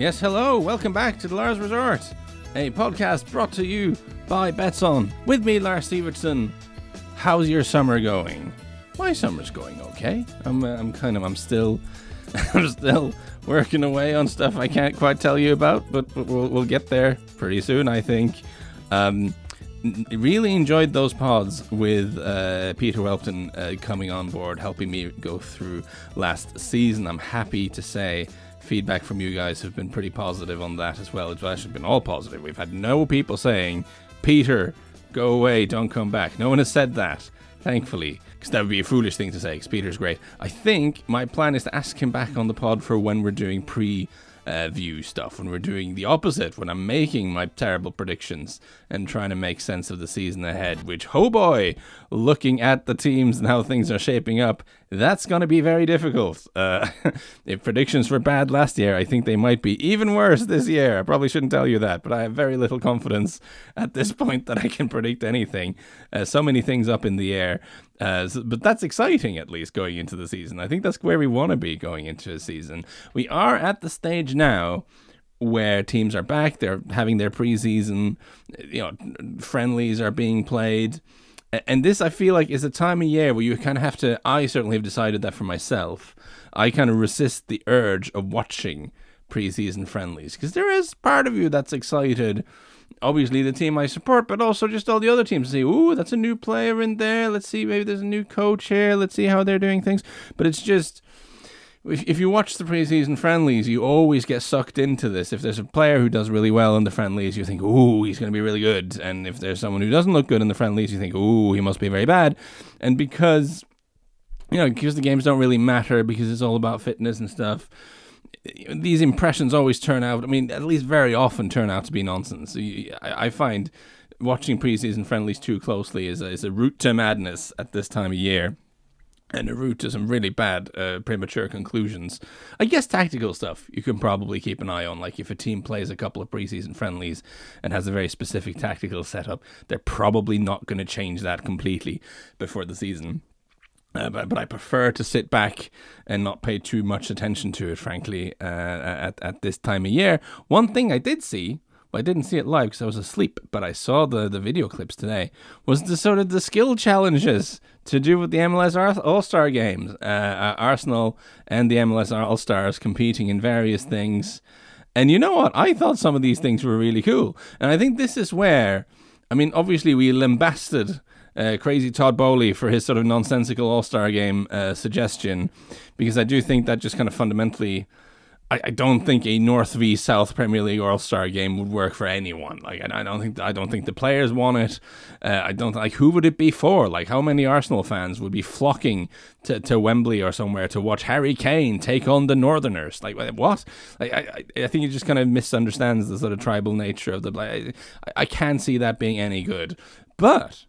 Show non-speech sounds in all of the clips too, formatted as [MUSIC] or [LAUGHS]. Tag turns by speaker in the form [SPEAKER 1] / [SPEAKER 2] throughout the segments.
[SPEAKER 1] Yes, hello. Welcome back to the Lars Report, a podcast brought to you by Betsson. With me, Lars Sivertsen. How's your summer going? My summer's going okay. I'm, uh, I'm kind of, I'm still, [LAUGHS] I'm still working away on stuff I can't quite tell you about, but we'll, we'll get there pretty soon, I think. Um, really enjoyed those pods with uh, Peter Welton uh, coming on board, helping me go through last season. I'm happy to say feedback from you guys have been pretty positive on that as well. It's actually been all positive. We've had no people saying, Peter, go away, don't come back. No one has said that, thankfully, because that would be a foolish thing to say, because Peter's great. I think my plan is to ask him back on the pod for when we're doing pre uh, view stuff, when we're doing the opposite, when I'm making my terrible predictions and trying to make sense of the season ahead, which, oh boy, looking at the teams and how things are shaping up, that's going to be very difficult. Uh, [LAUGHS] if predictions were bad last year, I think they might be even worse this year. I probably shouldn't tell you that, but I have very little confidence at this [LAUGHS] point that I can predict anything. Uh, so many things up in the air. Uh, but that's exciting, at least going into the season. I think that's where we want to be going into the season. We are at the stage now where teams are back. They're having their preseason, you know, friendlies are being played. And this, I feel like, is a time of year where you kind of have to. I certainly have decided that for myself. I kind of resist the urge of watching preseason friendlies because there is part of you that's excited. Obviously, the team I support, but also just all the other teams. Say, "Ooh, that's a new player in there. Let's see, maybe there's a new coach here. Let's see how they're doing things." But it's just if, if you watch the preseason friendlies, you always get sucked into this. If there's a player who does really well in the friendlies, you think, ooh, he's going to be really good. And if there's someone who doesn't look good in the friendlies, you think, ooh, he must be very bad. And because, you know, because the games don't really matter, because it's all about fitness and stuff, these impressions always turn out, I mean, at least very often turn out to be nonsense. I find watching preseason friendlies too closely is a, is a route to madness at this time of year and a route to some really bad uh, premature conclusions. I guess tactical stuff you can probably keep an eye on. Like if a team plays a couple of preseason friendlies and has a very specific tactical setup, they're probably not going to change that completely before the season. Uh, but, but I prefer to sit back and not pay too much attention to it, frankly, uh, at, at this time of year. One thing I did see I didn't see it live because I was asleep, but I saw the, the video clips today. Was the sort of the skill challenges to do with the MLS All Star games? Uh, uh, Arsenal and the MLS All Stars competing in various things. And you know what? I thought some of these things were really cool. And I think this is where, I mean, obviously we lambasted uh, crazy Todd Boehly for his sort of nonsensical All Star game uh, suggestion, because I do think that just kind of fundamentally I, I don't think a North v South Premier League All Star game would work for anyone. Like I, I, don't think I don't think the players want it. Uh, I don't like who would it be for? Like how many Arsenal fans would be flocking to, to Wembley or somewhere to watch Harry Kane take on the Northerners? Like what? Like, I I think he just kind of misunderstands the sort of tribal nature of the. I, I can't see that being any good. But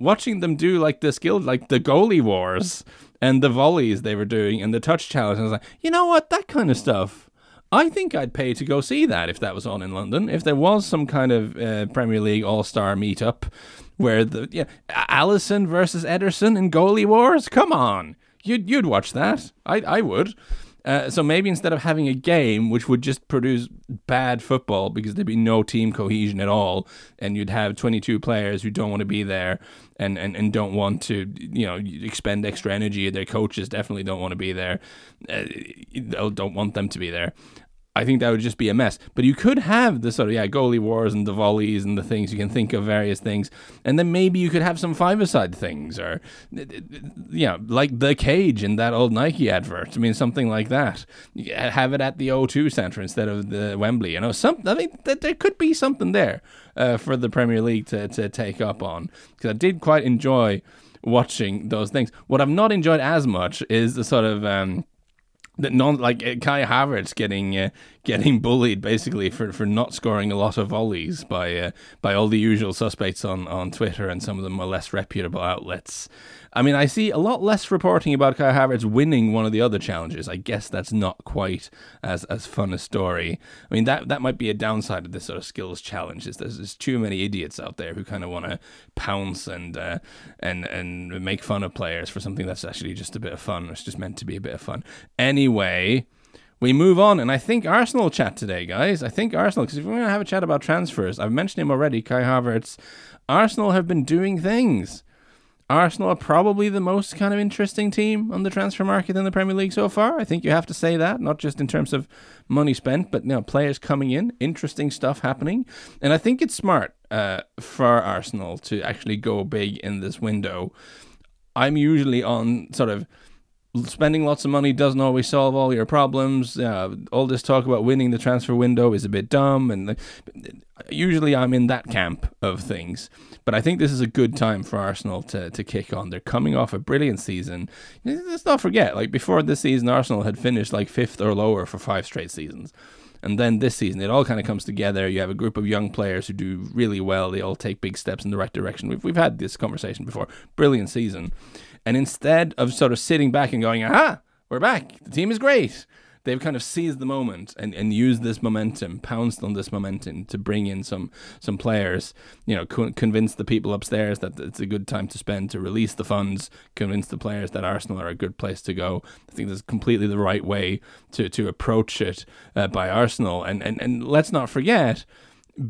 [SPEAKER 1] watching them do like the skill like the goalie wars and the volleys they were doing and the touch challenge. I was like, you know what, that kind of stuff. I think I'd pay to go see that if that was on in London. If there was some kind of uh, Premier League All Star meetup where the yeah Alisson versus Ederson in goalie wars, come on, you'd you'd watch that. I I would. Uh, so maybe instead of having a game which would just produce bad football because there'd be no team cohesion at all, and you'd have 22 players who don't want to be there and, and, and don't want to, you know, expend extra energy. Their coaches definitely don't want to be there. Uh, don't want them to be there. I think that would just be a mess. But you could have the sort of yeah goalie wars and the volleys and the things you can think of various things, and then maybe you could have some five-a-side things or yeah like the cage in that old Nike advert. I mean something like that. Have it at the O2 Center instead of the Wembley. You know, some I mean th- there could be something there uh, for the Premier League to to take up on because I did quite enjoy watching those things. What I've not enjoyed as much is the sort of um, that non like uh, Kai Havertz getting uh, getting bullied basically for, for not scoring a lot of volleys by uh, by all the usual suspects on, on Twitter and some of them are less reputable outlets. I mean, I see a lot less reporting about Kai Havertz winning one of the other challenges. I guess that's not quite as as fun a story. I mean, that that might be a downside of this sort of skills challenge. Is there's, there's too many idiots out there who kind of want to pounce and uh, and and make fun of players for something that's actually just a bit of fun. It's just meant to be a bit of fun. Anyway we move on, and I think Arsenal chat today, guys. I think Arsenal, because if we're going to have a chat about transfers, I've mentioned him already, Kai Havertz. Arsenal have been doing things. Arsenal are probably the most kind of interesting team on the transfer market in the Premier League so far. I think you have to say that, not just in terms of money spent, but you know, players coming in, interesting stuff happening. And I think it's smart uh, for Arsenal to actually go big in this window. I'm usually on sort of spending lots of money doesn't always solve all your problems. Uh, all this talk about winning the transfer window is a bit dumb, and the, usually I'm in that camp of things. But I think this is a good time for Arsenal to, to kick on. They're coming off a brilliant season. Let's not forget, like before this season, Arsenal had finished like fifth or lower for five straight seasons. And then this season, it all kind of comes together. You have a group of young players who do really well. They all take big steps in the right direction. We've, we've had this conversation before. Brilliant season. And instead of sort of sitting back and going, aha, we're back, the team is great, they've kind of seized the moment and, and used this momentum, pounced on this momentum to bring in some some players. You know, co- convince the people upstairs that it's a good time to spend to release the funds. Convince the players that Arsenal are a good place to go. I think that's completely the right way to to approach it uh, by Arsenal. And and and let's not forget,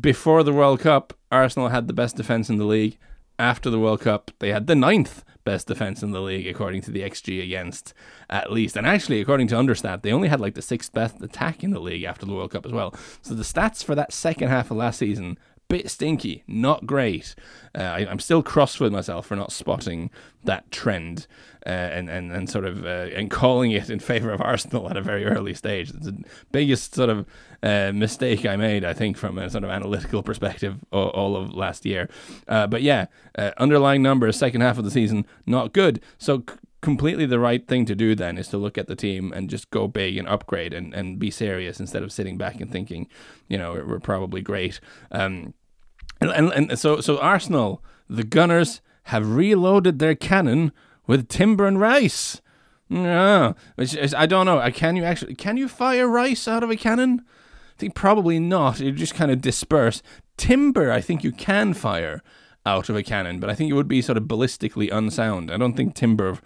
[SPEAKER 1] before the World Cup, Arsenal had the best defense in the league. After the World Cup, they had the ninth best defense in the league according to the XG against at least. And actually, according to Understat, they only had like the sixth best attack in the league after the World Cup as well. So the stats for that second half of last season bit stinky, not great. Uh, I, am still cross with myself for not spotting that trend uh, and, and and sort of uh, and calling it in favor of [LAUGHS] Arsenal at a very early stage. It's the biggest sort of uh, mistake I made, I think, from a sort of analytical perspective, all, all of last year. Uh, but yeah, uh, underlying numbers, second half of the season, not good. So completely the right thing to do then is to look at the team and just go big and upgrade and, and be serious instead of sitting back and thinking, you know, we're probably great. Um, and, and, and so, so Arsenal, the Gunners, have reloaded their cannon with Timber and Rice. Yeah, which is, I don't know. Can you actually can you fire rice out of a cannon? I think probably not. It just kind of disperse. Timber, I think you can fire out of a cannon, but I think it would be sort of ballistically unsound. I don't think timber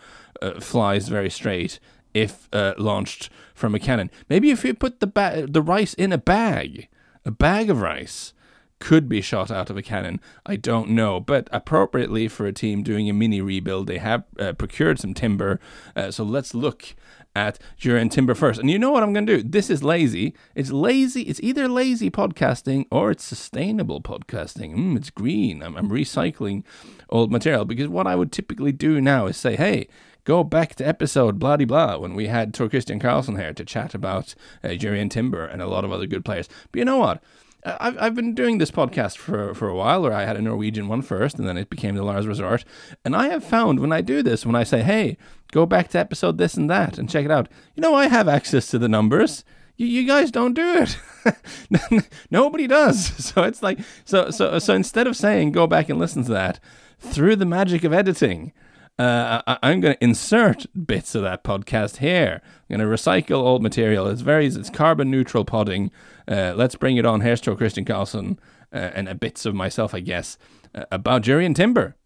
[SPEAKER 1] uh, flies very straight if uh, launched from a cannon. Maybe if you put the ba- the rice in a bag, a bag of rice, could be shot out of a cannon. I don't know, but appropriately for a team doing a mini rebuild, they have uh, procured some timber. Uh, so let's look at Jurrien Timber first. And you know what I'm going to do? This is lazy. It's lazy. It's either lazy podcasting or it's sustainable podcasting. Mm, it's green. I'm, I'm recycling old material because what I would typically do now is say, hey, go back to episode blah blah when we had Tor-Kristian Karlsen here to chat about uh, Timber and a lot of other good players. But you know what? Uh, I've, I've been doing this podcast for, for a while, or I had a Norwegian one first, and then it became the Lars Report. And I have found when I do this, when I say, hey, go back to episode this and that and check it out, you know, I have access to the numbers. You, you guys don't do it. [LAUGHS] Nobody does. [LAUGHS] So it's like, so, so, so instead of saying, go back and listen to that, through the magic of editing, uh, I, am going to insert bits of that podcast here. I'm going to recycle old material. It's very it's carbon neutral podding. Uh, let's bring it on. Here's Tor-Kristian Karlsen uh, and bits of myself, I guess, uh, about Jurrien Timber.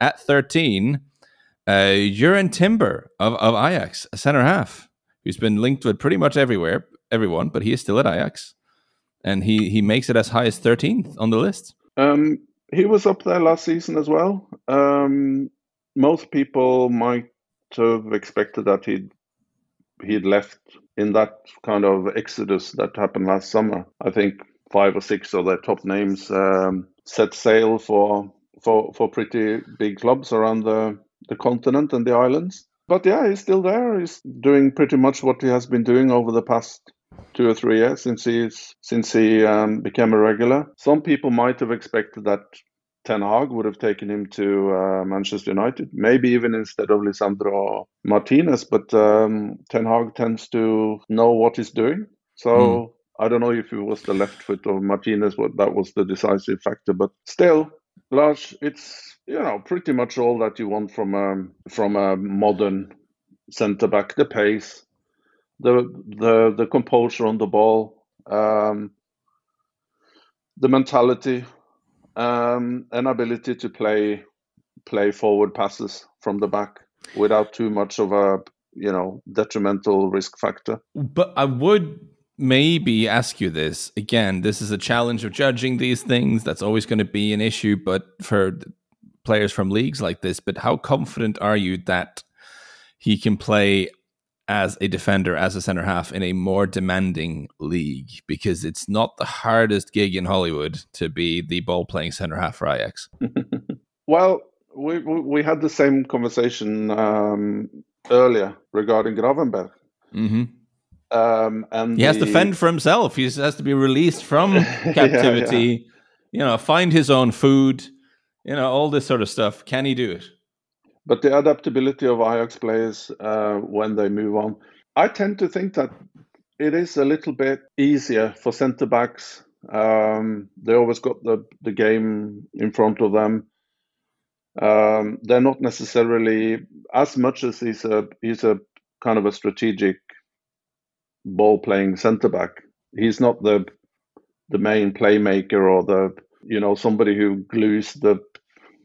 [SPEAKER 1] At 13, uh, Jurrien Timber of, of Ajax, a centre half, who's been linked with pretty much everywhere, everyone, but he is still at Ajax. And he, he makes it as high as 13th on the list.
[SPEAKER 2] Um, he was up there last season as well. Um, most people might have expected that he'd he'd left in that kind of exodus that happened last summer. I think five or six of their top names um, set sail for for for pretty big clubs around the the continent and the islands. But yeah, he's still there. He's doing pretty much what he has been doing over the past two or three years since he's since he um, became a regular. Some people might have expected that Ten Hag would have taken him to uh, Manchester United, maybe even instead of Lisandro Martinez. But um, Ten Hag tends to know what he's doing. So mm. I don't know if it was the left foot of Martinez what that was the decisive factor, but still, Lars, it's you know pretty much all that you want from a from a modern centre back: the pace, the the the composure on the ball, um, the mentality um, an ability to play play forward passes from the back without too much of a you know detrimental risk factor.
[SPEAKER 1] But I would maybe ask you this again. This is a challenge of judging these things. That's always going to be an issue, but for players from leagues like this. But how confident are you that he can play as a defender, as a center half in a more demanding league? Because it's not the hardest gig in Hollywood to be the ball playing center half for Ajax. [LAUGHS]
[SPEAKER 2] well, we, we had the same conversation um, earlier regarding Gravenberch.
[SPEAKER 1] Mm-hmm. Um, and he the... has to fend for himself. He has to be released from captivity. [LAUGHS] yeah, yeah. You know, find his own food. You know, all this sort of stuff. Can he do it?
[SPEAKER 2] But the adaptability of Ajax players uh, when they move on, I tend to think that it is a little bit easier for centre backs. Um, they always got the the game in front of them. Um, they're not necessarily as much as he's a he's a kind of a strategic ball playing centre back. He's not the the main playmaker or the you know somebody who glues the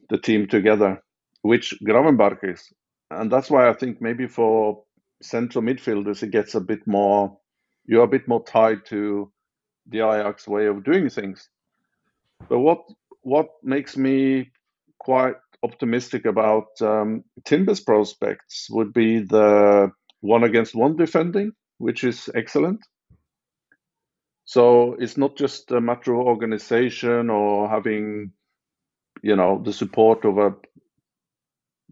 [SPEAKER 2] the team together, which Gravenberch is, and that's why I think maybe for central midfielders it gets a bit more. You're a bit more tied to the Ajax way of doing things. But what what makes me quite optimistic about um, Timber's prospects would be the one against one defending, which is excellent. So it's not just a matter of organization or having, you know, the support of a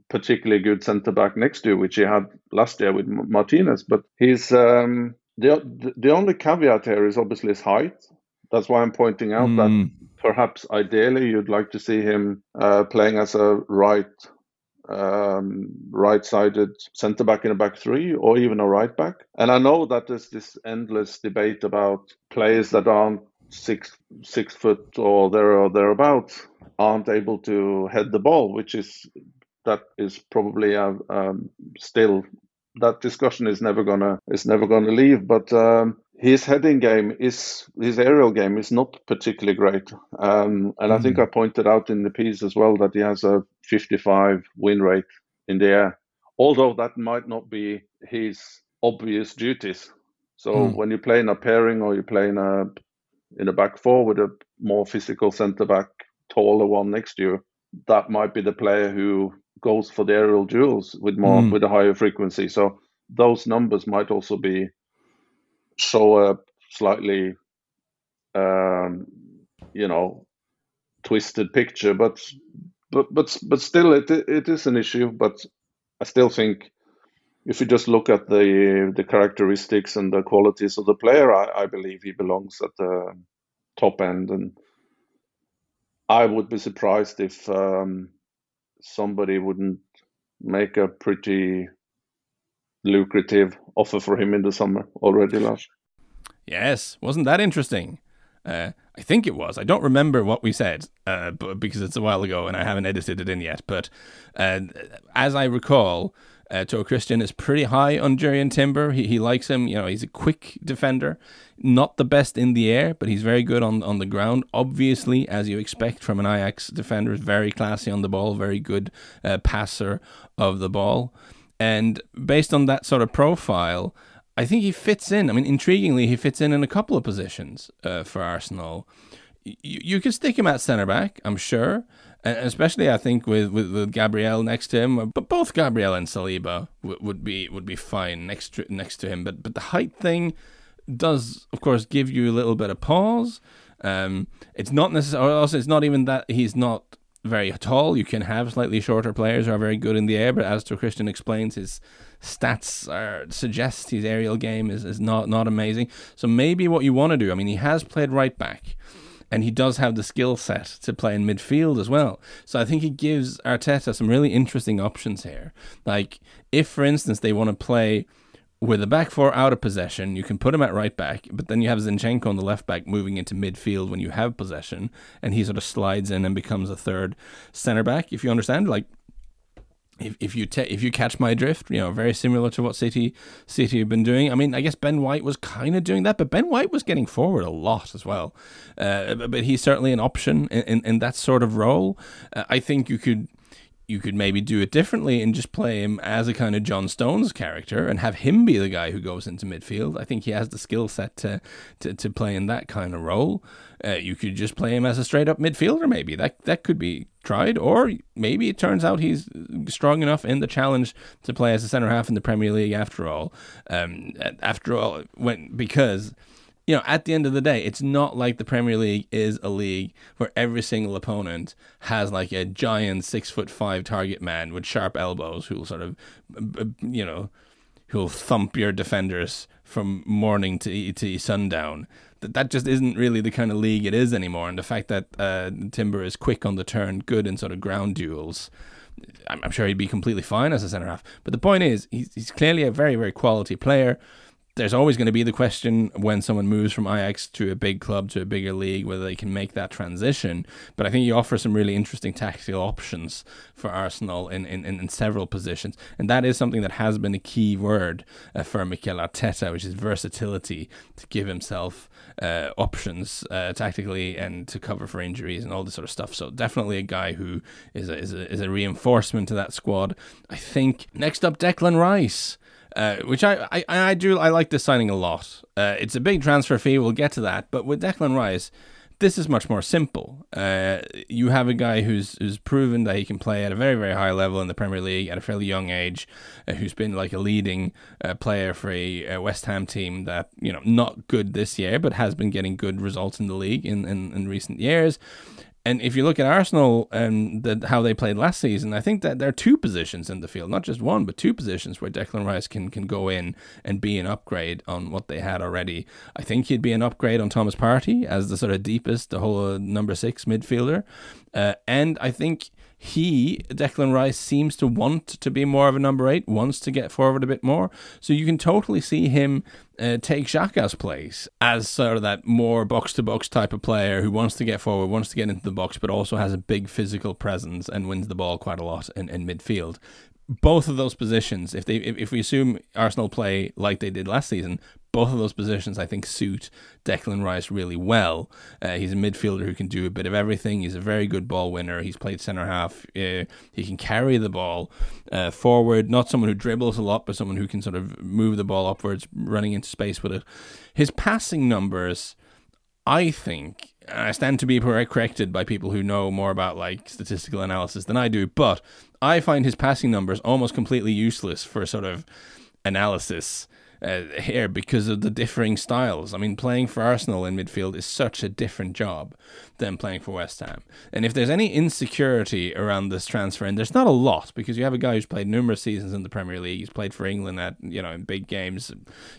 [SPEAKER 2] particularly good centre back next to which he had last year with Martinez. But he's um, the the only caveat here is obviously his height. That's why I'm pointing out mm. that hmm. perhaps ideally you'd like to see him uh, playing as a right um, right-sided centre back in a back three or even a right back. And I know that there's this endless debate about players that aren't six six foot or there or thereabouts aren't able to head the ball, which is that is probably a, um, still that discussion is never gonna is never gonna leave. But um, his heading game is his aerial game is not particularly great, um, and mm. I think mm. I pointed out in the piece as well that he has a 55 win rate in the air. Although that might not be his obvious duties. So mm. when you play in a pairing or you play in a in a back four with a more physical centre back, taller one next to you, that might be the player who goes for the aerial duels with more mm. with a higher frequency. So those numbers might also be show a slightly um, you know twisted picture, but but but but still it it is an issue. But I still think if you just look at the the characteristics and the qualities of the player, I, I believe he belongs at the top end, and I would be surprised if um, somebody wouldn't make a pretty lucrative offer for him in the summer already last.
[SPEAKER 1] Yes, wasn't that interesting? Uh, I think it was. I don't remember what we said, uh, but because it's a while ago and I haven't edited it in yet. But uh, as I recall, uh, Tor-Kristian is pretty high on Jurrien Timber. He, he likes him. You know, he's a quick defender, not the best in the air, but he's very good on on the ground. Obviously, as you expect from an Ajax defender, is very classy on the ball, very good uh, passer of the ball. And based on that sort of profile, I think he fits in. I mean, intriguingly, he fits in in a couple of positions uh, for Arsenal. You, you could stick him at centre back, I'm sure, especially I think with, with, with Gabriel next to him. But both Gabriel and Saliba would, would be would be fine next to, next to him. But but the height thing does, of course, give you a little bit of pause. Um, it's not necessarily also it's not even that he's not very tall. You can have slightly shorter players who are very good in the air, but as Tor-Kristian explains, his stats are, suggest his aerial game is, is not, not amazing. So maybe what you want to do, I mean, he has played right back. And he does have the skill set to play in midfield as well. So I think he gives Arteta some really interesting options here. Like, if, for instance, they want to play with a back four out of possession, you can put him at right back, but then you have Zinchenko on the left back moving into midfield when you have possession, and he sort of slides in and becomes a third centre back. If you understand, like if, if you te- if you catch my drift, you know, very similar to what City City have been doing. I mean, I guess Ben White was kind of doing that, but Ben White was getting forward a lot as well. Uh, but he's certainly an option in, in, in that sort of role. Uh, I think you could you could maybe do it differently and just play him as a kind of John Stones character and have him be the guy who goes into midfield. I think he has the skill set to, to, to play in that kind of role. Uh, you could just play him as a straight up midfielder, maybe. That that could be tried. Or maybe it turns out he's strong enough in the challenge to play as a centre half in the Premier League after all. Um, after all, when because you know, at the end of the day, it's not like the Premier League is a league where every single opponent has like a giant six foot five target man with sharp elbows who'll sort of, you know, who'll thump your defenders from morning to to sundown. That that just isn't really the kind of league it is anymore. And the fact that uh, Timber is quick on the turn, good in sort of ground duels. I'm, I'm sure he'd be completely fine as a centre half. But the point is, he's, he's clearly a very, very quality player there's always going to be the question when someone moves from Ajax to a big club to a bigger league whether they can make that transition. But I think you offer some really interesting tactical options for Arsenal in, in, in several positions. And that is something that has been a key word uh, for Mikel Arteta, which is versatility to give himself uh, options uh, tactically and to cover for injuries and all this sort of stuff. So definitely a guy who is a, is a, is a reinforcement to that squad. I think next up, Declan Rice. Uh, which I, I I do I like this signing a lot. Uh, it's a big transfer fee. We'll get to that, but with Declan Rice, this is much more simple. Uh, you have a guy who's who's proven that he can play at a very very high level in the Premier League at a fairly young age, uh, who's been like a leading uh, player for a, West Ham team that you know not good this year, but has been getting good results in the league in in, in recent years. And if you look at Arsenal and the, how they played last season, I think that there are two positions in the field, not just one, but two positions where Declan Rice can, can go in and be an upgrade on what they had already. I think he'd be an upgrade on Thomas Partey as the sort of deepest, the whole uh, number six midfielder. Uh, and I think he, Declan Rice, seems to want to be more of a number eight, wants to get forward a bit more. So you can totally see him uh, take Xhaka's place as sort of that more box to box type of player who wants to get forward, wants to get into the box, but also has a big physical presence and wins the ball quite a lot in, in midfield both of those positions, if they if, if we assume Arsenal play like they did last season, both of those positions I think suit Declan Rice really well. Uh, he's a midfielder who can do a bit of everything. He's a very good ball winner. He's played centre half. Uh, he can carry the ball uh, forward. Not someone who dribbles a lot, but someone who can sort of move the ball upwards, running into space with it. His passing numbers, I think, I stand to be corrected by people who know more about like statistical analysis than I do, but I find his passing numbers almost completely useless for sort of analysis uh, here because of the differing styles. I mean, playing for Arsenal in midfield is such a different job than playing for West Ham. And if there's any insecurity around this transfer, and there's not a lot because you have a guy who's played numerous seasons in the Premier League, he's played for England at you know in big games,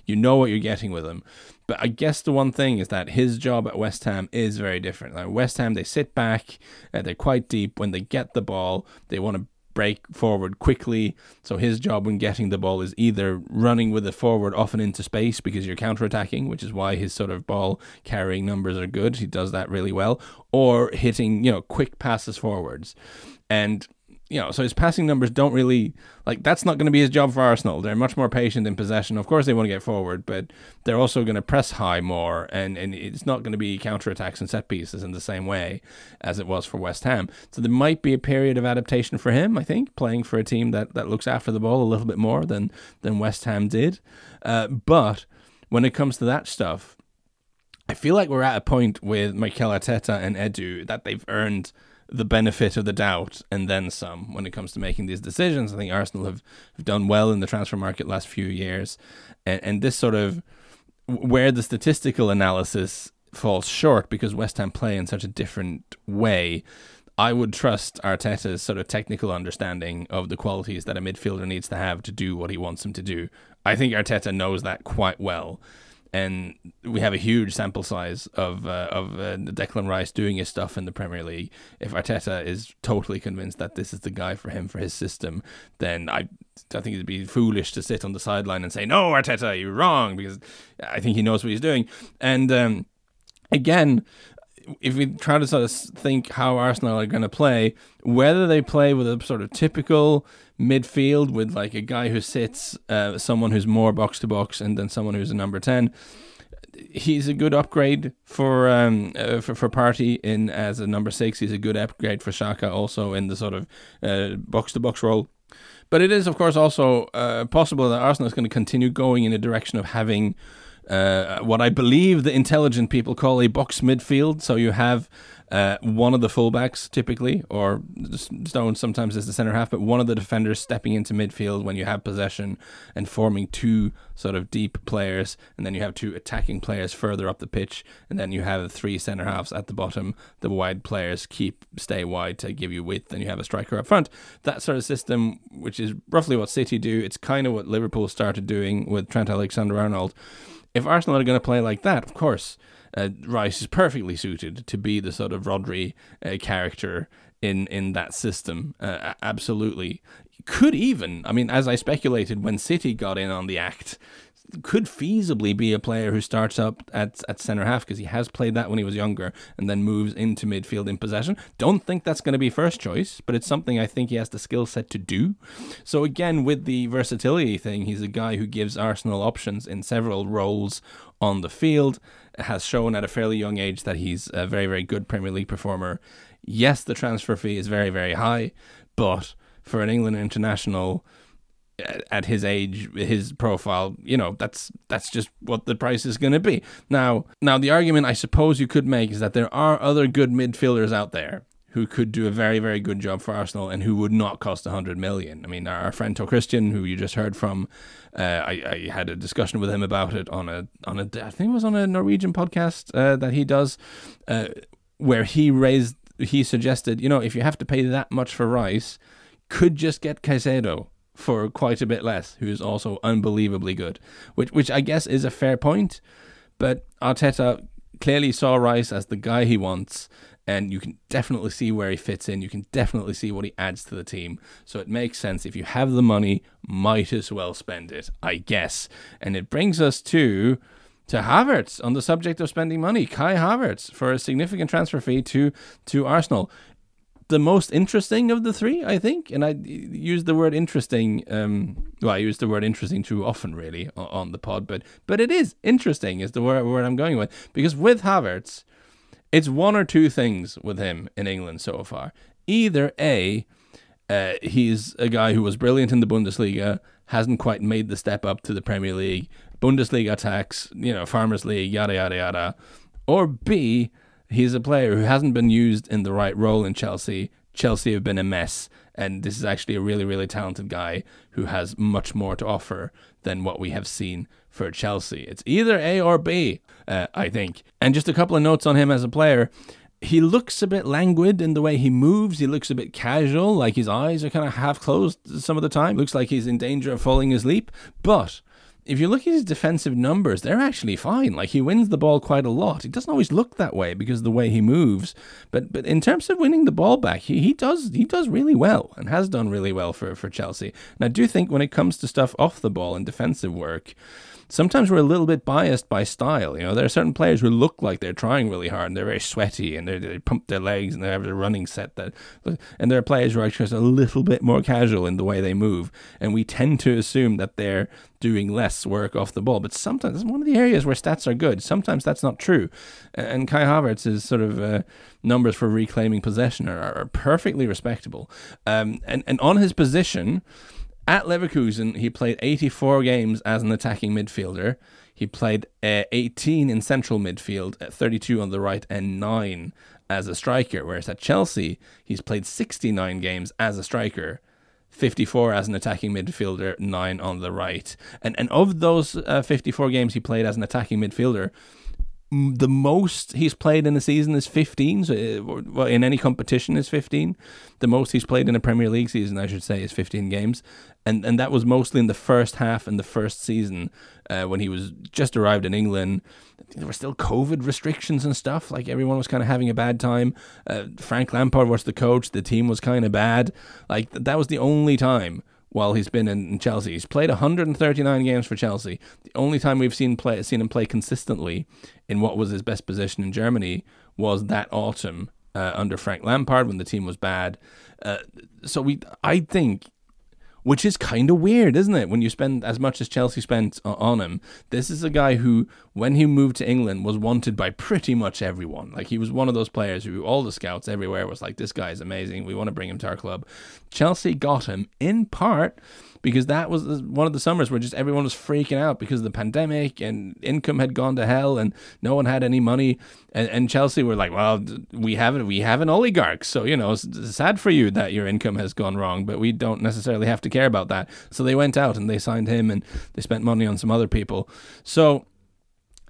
[SPEAKER 1] you know what you're getting with him. But I guess the one thing is that his job at West Ham is very different. Like West Ham, they sit back, uh, they're quite deep. When they get the ball, they want to break forward quickly. So his job when getting the ball is either running with the forward often into space because you're counter-attacking, which is why his sort of ball carrying numbers are good. He does that really well, or hitting, you know, quick passes forwards. And you know, so his passing numbers don't really like that's not going to be his job for Arsenal. They're much more patient in possession. Of course, they want to get forward, but they're also going to press high more, and and it's not going to be counter attacks and set pieces in the same way as it was for West Ham. So there might be a period of adaptation for him. I think playing for a team that that looks after the ball a little bit more than than West Ham did. Uh, but when it comes to that stuff, I feel like we're at a point with Mikel Arteta and Edu that they've earned the benefit of the doubt and then some when it comes to making these decisions. I think Arsenal have, have done well in the transfer market last few years, and, and this sort of where the statistical analysis falls short because West Ham play in such a different way. I would trust Arteta's sort of technical understanding of the qualities that a midfielder needs to have to do what he wants him to do. I think Arteta knows that quite well and we have a huge sample size of uh, of uh, Declan Rice doing his stuff in the Premier League. If Arteta is totally convinced that this is the guy for him for his system, then I I think it'd be foolish to sit on the sideline and say no, Arteta, you're wrong because I think he knows what he's doing. And um, again, if we try to sort of think how Arsenal are going to play, whether they play with a sort of typical midfield with like a guy who sits, uh, someone who's more box to box, and then someone who's a number 10, he's a good upgrade for um uh, for for Partey in as a number six. He's a good upgrade for Xhaka also in the sort of uh, box to box role. But it is, of course, also uh, possible that Arsenal is going to continue going in the direction of having uh, what I believe the intelligent people call a box midfield. So you have uh, one of the fullbacks typically, or Stone sometimes as the centre half, but one of the defenders stepping into midfield when you have possession and forming two sort of deep players, and then you have two attacking players further up the pitch, and then you have three centre halves at the bottom. The wide players keep stay wide to give you width, and you have a striker up front. That sort of system, which is roughly what City do, it's kind of what Liverpool started doing with Trent Alexander-Arnold. If Arsenal are going to play like that, of course uh, Rice is perfectly suited to be the sort of Rodri uh, character in in that system. Uh, absolutely, could even. I mean, as I speculated when City got in on the act, could feasibly be a player who starts up at, at centre half because he has played that when he was younger and then moves into midfield in possession. Don't think that's going to be first choice, but it's something I think he has the skill set to do. So, again, with the versatility thing, he's a guy who gives Arsenal options in several roles on the field, has shown at a fairly young age that he's a very, very good Premier League performer. Yes, the transfer fee is very, very high, but for an England international, at his age, his profile, you know, that's that's just what the price is going to be. Now, now the argument I suppose you could make is that there are other good midfielders out there who could do a very very good job for Arsenal and who would not cost a hundred million. I mean, our friend Tor-Kristian, who you just heard from, uh, I, I had a discussion with him about it on a on a I think it was on a Norwegian podcast uh, that he does, uh, where he raised he suggested, you know, if you have to pay that much for Rice, could just get Caicedo for quite a bit less, who's also unbelievably good, which which I guess is a fair point. But Arteta clearly saw Rice as the guy he wants, and you can definitely see where he fits in. You can definitely see what he adds to the team. So it makes sense if you have the money, might as well spend it, I guess. And it brings us to to Havertz on the subject of spending money. Kai Havertz for a significant transfer fee to to Arsenal the most interesting of the three, I think. And I use the word interesting. Um, well, I use the word interesting too often, really, on, the pod. But but it is interesting, is the word, word I'm going with. Because with Havertz, it's one or two things with him in England so far. Either A, uh, he's a guy who was brilliant in the Bundesliga, hasn't quite made the step up to the Premier League, Bundesliga tax, you know, Farmers League, yada, yada, yada. Or B, He's a player who hasn't been used in the right role in Chelsea. Chelsea have been a mess, and this is actually a really, really talented guy who has much more to offer than what we have seen for Chelsea. It's either A or B, uh, I think. And just a couple of notes on him as a player. He looks a bit languid in the way he moves. He looks a bit casual, like his eyes are kind of half closed some of the time. Looks like he's in danger of falling asleep. But if you look at his defensive numbers, they're actually fine. Like he wins the ball quite a lot. He doesn't always look that way because of the way he moves. But but in terms of winning the ball back, he, he does he does really well and has done really well for, for Chelsea. And I do think when it comes to stuff off the ball and defensive work, sometimes we're a little bit biased by style. You know, there are certain players who look like they're trying really hard and they're very sweaty and they pump their legs and they have a running set that, and there are players who are just a little bit more casual in the way they move, and we tend to assume that they're doing less work off the ball. But sometimes it's one of the areas where stats are good. Sometimes that's not true, and Kai Havertz's sort of uh, numbers for reclaiming possession are, are perfectly respectable, um, and and on his position. At Leverkusen, he played 84 games as an attacking midfielder. He played uh, 18 in central midfield, uh, 32 on the right, and 9 as a striker. Whereas at Chelsea, he's played 69 games as a striker, 54 as an attacking midfielder, 9 on the right. And, and of those uh, 54 games he played as an attacking midfielder, the most he's played in a season is 15 so uh, well, in any competition is 15 the most he's played in a premier league season i should say is 15 games. And and that was mostly in the first half in the first season uh, when he was just arrived in england. There were still covid restrictions and stuff like everyone was kind of having a bad time. Uh, frank lampard was the coach the team was kind of bad. Like that was the only time while he's been in Chelsea. He's played 139 games for Chelsea. The only time we've seen play seen him play consistently in what was his best position in Germany was that autumn uh, under Frank Lampard when the team was bad. Uh, so we, I think, which is kind of weird, isn't it? When you spend as much as Chelsea spent on him, this is a guy who, when he moved to England, was wanted by pretty much everyone. Like he was one of those players who all the scouts everywhere was like, "This guy is amazing. We want to bring him to our club." Chelsea got him in part because that was one of the summers where just everyone was freaking out because of the pandemic and income had gone to hell and no one had any money. And, and Chelsea were like, well, we have we have an oligarch, so you know, it's sad for you that your income has gone wrong, but we don't necessarily have to care about that. So they went out and they signed him and they spent money on some other people. So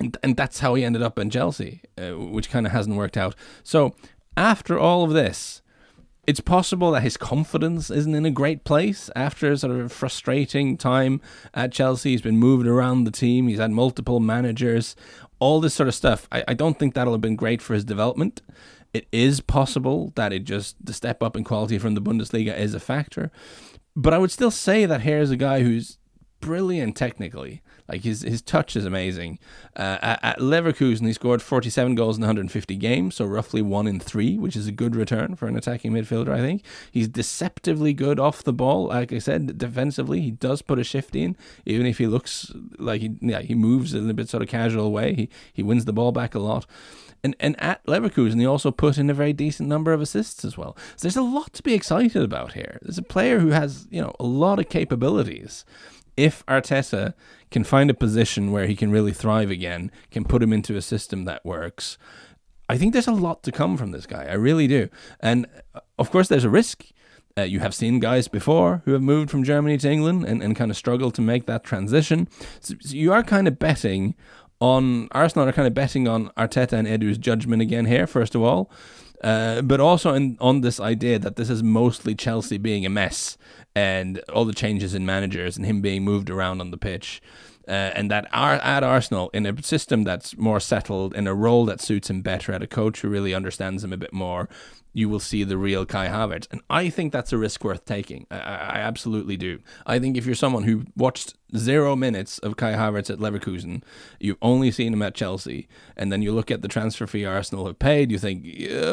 [SPEAKER 1] and, and that's how he ended up in Chelsea, uh, which kind of hasn't worked out. So after all of this, it's possible that his confidence isn't in a great place after sort of a frustrating time at Chelsea. He's been moved around the team. He's had multiple managers, all this sort of stuff. I, I don't think that'll have been great for his development. It is possible that it just the step up in quality from the Bundesliga is a factor. But I would still say that here's a guy who's brilliant technically. Like his his touch is amazing. Uh, at, Leverkusen, he scored 47 goals in 150 games, so roughly one in three, which is a good return for an attacking midfielder. I think he's deceptively good off the ball. Like I said, defensively, he does put a shift in, even if he looks like he yeah he moves in a bit sort of casual way. He he wins the ball back a lot. And, and at Leverkusen, he also put in a very decent number of assists as well. So there's a lot to be excited about here. There's a player who has, you know, a lot of capabilities if Arteta can find a position where he can really thrive again, can put him into a system that works, I think there's a lot to come from this guy. I really do. And uh, of course, there's a risk. Uh, you have seen guys before who have moved from Germany to England and, and kind of struggled to make that transition. So, so you are kind of betting on Arsenal are kind of betting on Arteta and Edu's judgment again here, first of all. Uh, but also in, on this idea that this is mostly Chelsea being a mess and all the changes in managers and him being moved around on the pitch. Uh, and that are at Arsenal in a system that's more settled, in a role that suits him better, at a coach who really understands him a bit more, you will see the real Kai Havertz. And I think that's a risk worth taking. I, I, absolutely do. I think if you're someone who watched zero minutes of Kai Havertz at Leverkusen, you've only seen him at Chelsea, and then you look at the transfer fee Arsenal have paid, you think,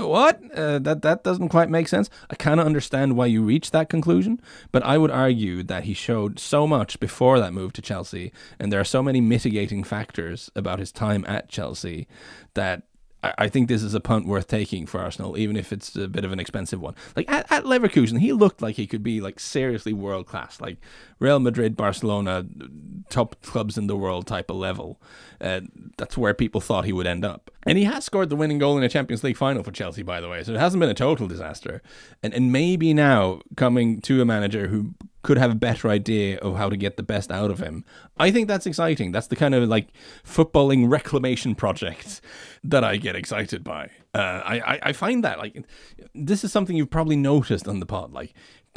[SPEAKER 1] what? Uh, that that doesn't quite make sense. I kind of understand why you reach that conclusion, but I would argue that he showed so much before that move to Chelsea, and there are so many mitigating factors about his time at Chelsea that I think this is a punt worth taking for Arsenal, even if it's a bit of an expensive one. Like at, at Leverkusen, he looked like he could be like seriously world class, like Real Madrid, Barcelona, top clubs in the world type of level. Uh, that's where people thought he would end up. And he has scored the winning goal in a Champions League final for Chelsea, by the way. So it hasn't been a total disaster. And and maybe now coming to a manager who could have a better idea of how to get the best out of him. I think that's exciting. That's the kind of like footballing reclamation project that I get excited by. Uh, I, I find that like this is something you've probably noticed on the pod. Like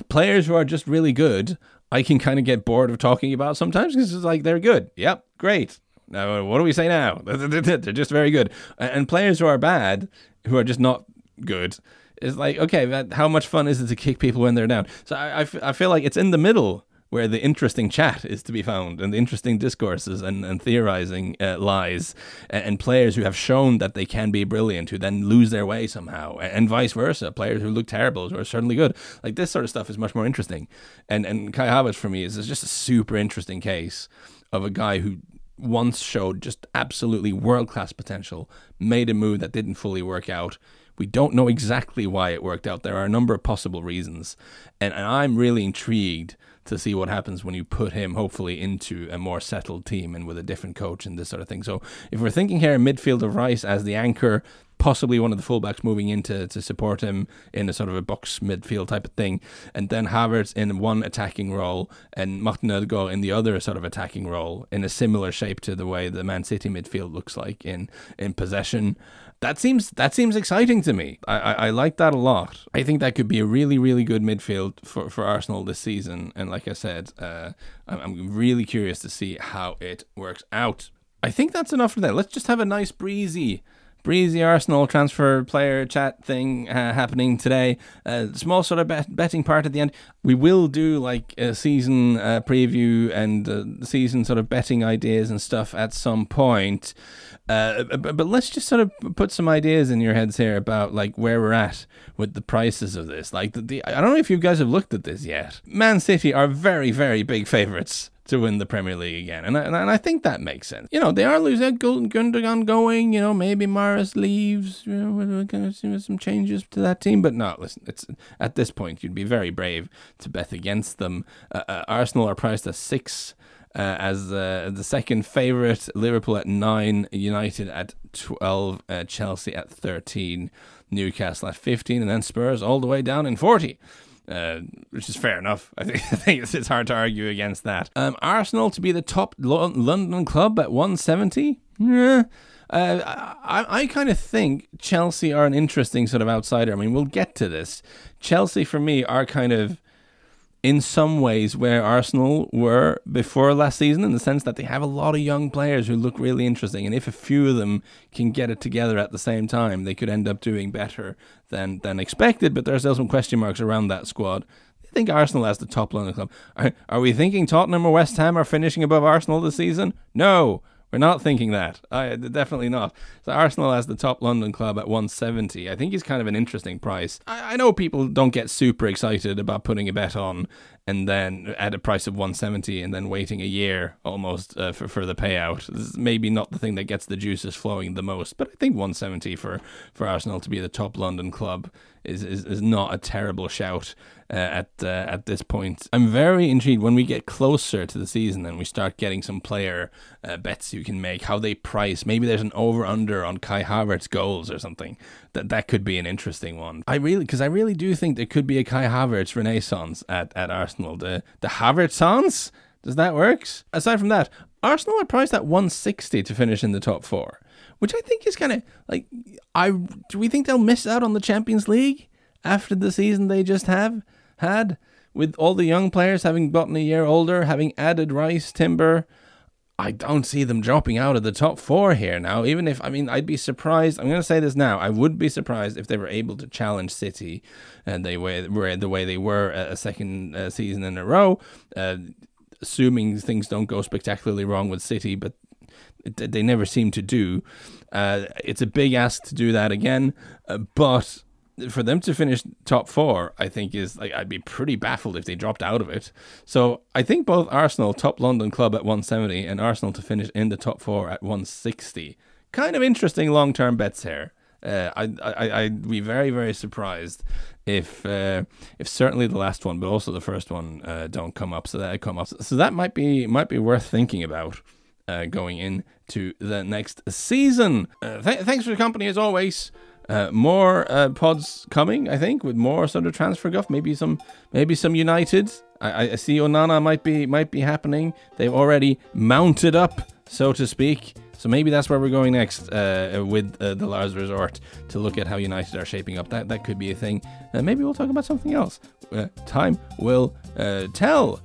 [SPEAKER 1] players who are just really good, I can kind of get bored of talking about sometimes because it's like they're good. Yep, great. Now what do we say now? [LAUGHS] They're just very good. And players who are bad, who are just not good it's like, okay, but how much fun is it to kick people when they're down? So I, I, f- I feel like it's in the middle where the interesting chat is to be found and the interesting discourses and, and theorizing uh, lies and, and, players who have shown that they can be brilliant who then lose their way somehow and, and, vice versa. Players who look terrible who are certainly good. Like this sort of stuff is much more interesting. And and Kai Havertz for me is, is just a super interesting case of a guy who once showed just absolutely world class potential made a move that didn't fully work out we don't know exactly why it worked out. There are a number of possible reasons. And, and I'm really intrigued to see what happens when you put him, hopefully, into a more settled team and with a different coach and this sort of thing. So if we're thinking here midfield of Rice as the anchor, possibly one of the fullbacks moving in to, support him in a sort of a box midfield type of thing, and then Havertz in one attacking role and Martin Odegaard in the other sort of attacking role in a similar shape to the way the Man City midfield looks like in in possession that seems that seems exciting to me. I, I, I, like that a lot. I think that could be a really really good midfield for, for Arsenal this season. And like I said, uh, I'm really curious to see how it works out. I think that's enough for that. Let's just have a nice breezy breezy Arsenal transfer player chat thing uh, happening today. Uh, small sort of bet- betting part at the end. We will do like a season uh, preview and uh, season sort of betting ideas and stuff at some point. Uh, but, but let's just sort of put some ideas in your heads here about like where we're at with the prices of this. Like the, the I don't know if you guys have looked at this yet. Man City are very very big favorites to win the Premier League again. And I, and I think that makes sense. You know, they are losing Gundogan going, you know, maybe Mahrez leaves, you know, we're going to see some changes to that team. But no, listen, it's at this point, you'd be very brave to bet against them. Uh, uh, Arsenal are priced at six. Uh, as uh, the second favourite, Liverpool at nine, United at 12, uh, Chelsea at 13, Newcastle at 15, and then Spurs all the way down in 40 uh, which is fair enough. I think, [LAUGHS] I think it's, it's hard to argue against that. Um, Arsenal to be the top Lo- London club at 170. Yeah. Uh, I, I kind of think Chelsea are an interesting sort of outsider. I mean, we'll get to this. Chelsea, for me, are kind of in some ways where Arsenal were before last season in the sense that they have a lot of young players who look really interesting and if a few of them can get it together at the same time they could end up doing better than than expected but there are still some question marks around that squad I think Arsenal has the top London club. Are, are we thinking Tottenham or West Ham are finishing above Arsenal this season? No. We're not thinking that. I definitely not. So Arsenal as the top London club at 170. I think is kind of an interesting price. I, I know people don't get super excited about putting a bet on and then at a price of 170 and then waiting a year almost uh, for, for the payout. This is maybe not the thing that gets the juices flowing the most, but I think 170 for, for Arsenal to be the top London club is, is, is not a terrible shout uh, at uh, at this point. I'm very intrigued when we get closer to the season and we start getting some player uh, bets you can make, how they price. Maybe there's an over under on Kai Havertz goals or something. That that could be an interesting one. I really because I really do think there could be a Kai Havertz renaissance at, at Arsenal. The the Havertzans does that work? Aside from that, Arsenal are priced at 160 to finish in the top four which I think is kind of like I do we think they'll miss out on the Champions League after the season they just have had with all the young players having gotten a year older, having added Rice, Timber. I don't see them dropping out of the top four here now. Even if I mean, I'd be surprised. I'm going to say this now. I would be surprised if they were able to challenge City, and they were the way they were a second uh, season in a row. Uh, assuming things don't go spectacularly wrong with City, but they never seem to do. Uh, it's a big ask to do that again, uh, but for them to finish top four, I think is like I'd be pretty baffled if they dropped out of it. So I think both Arsenal, top London club at 170, and Arsenal to finish in the top four at 160. Kind of interesting long term bets here. Uh, I, I, I'd be very, very surprised if, uh, if certainly the last one, but also the first one, uh, don't come up. So that come up. So that might be, might be worth thinking about uh, going into the next season. Uh, th- thanks for the company as always. Uh, more uh, pods coming, I think, with more sort of transfer guff. Maybe some, maybe some United. I, I see Onana might be might be happening. They've already mounted up, so to speak. So maybe that's where we're going next uh, with uh, the Lars Report to look at how United are shaping up. That that could be a thing. Uh, maybe we'll talk about something else. Uh, time will uh, tell.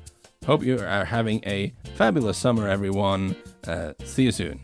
[SPEAKER 1] Hope you are having a fabulous summer, everyone. Uh, see you soon.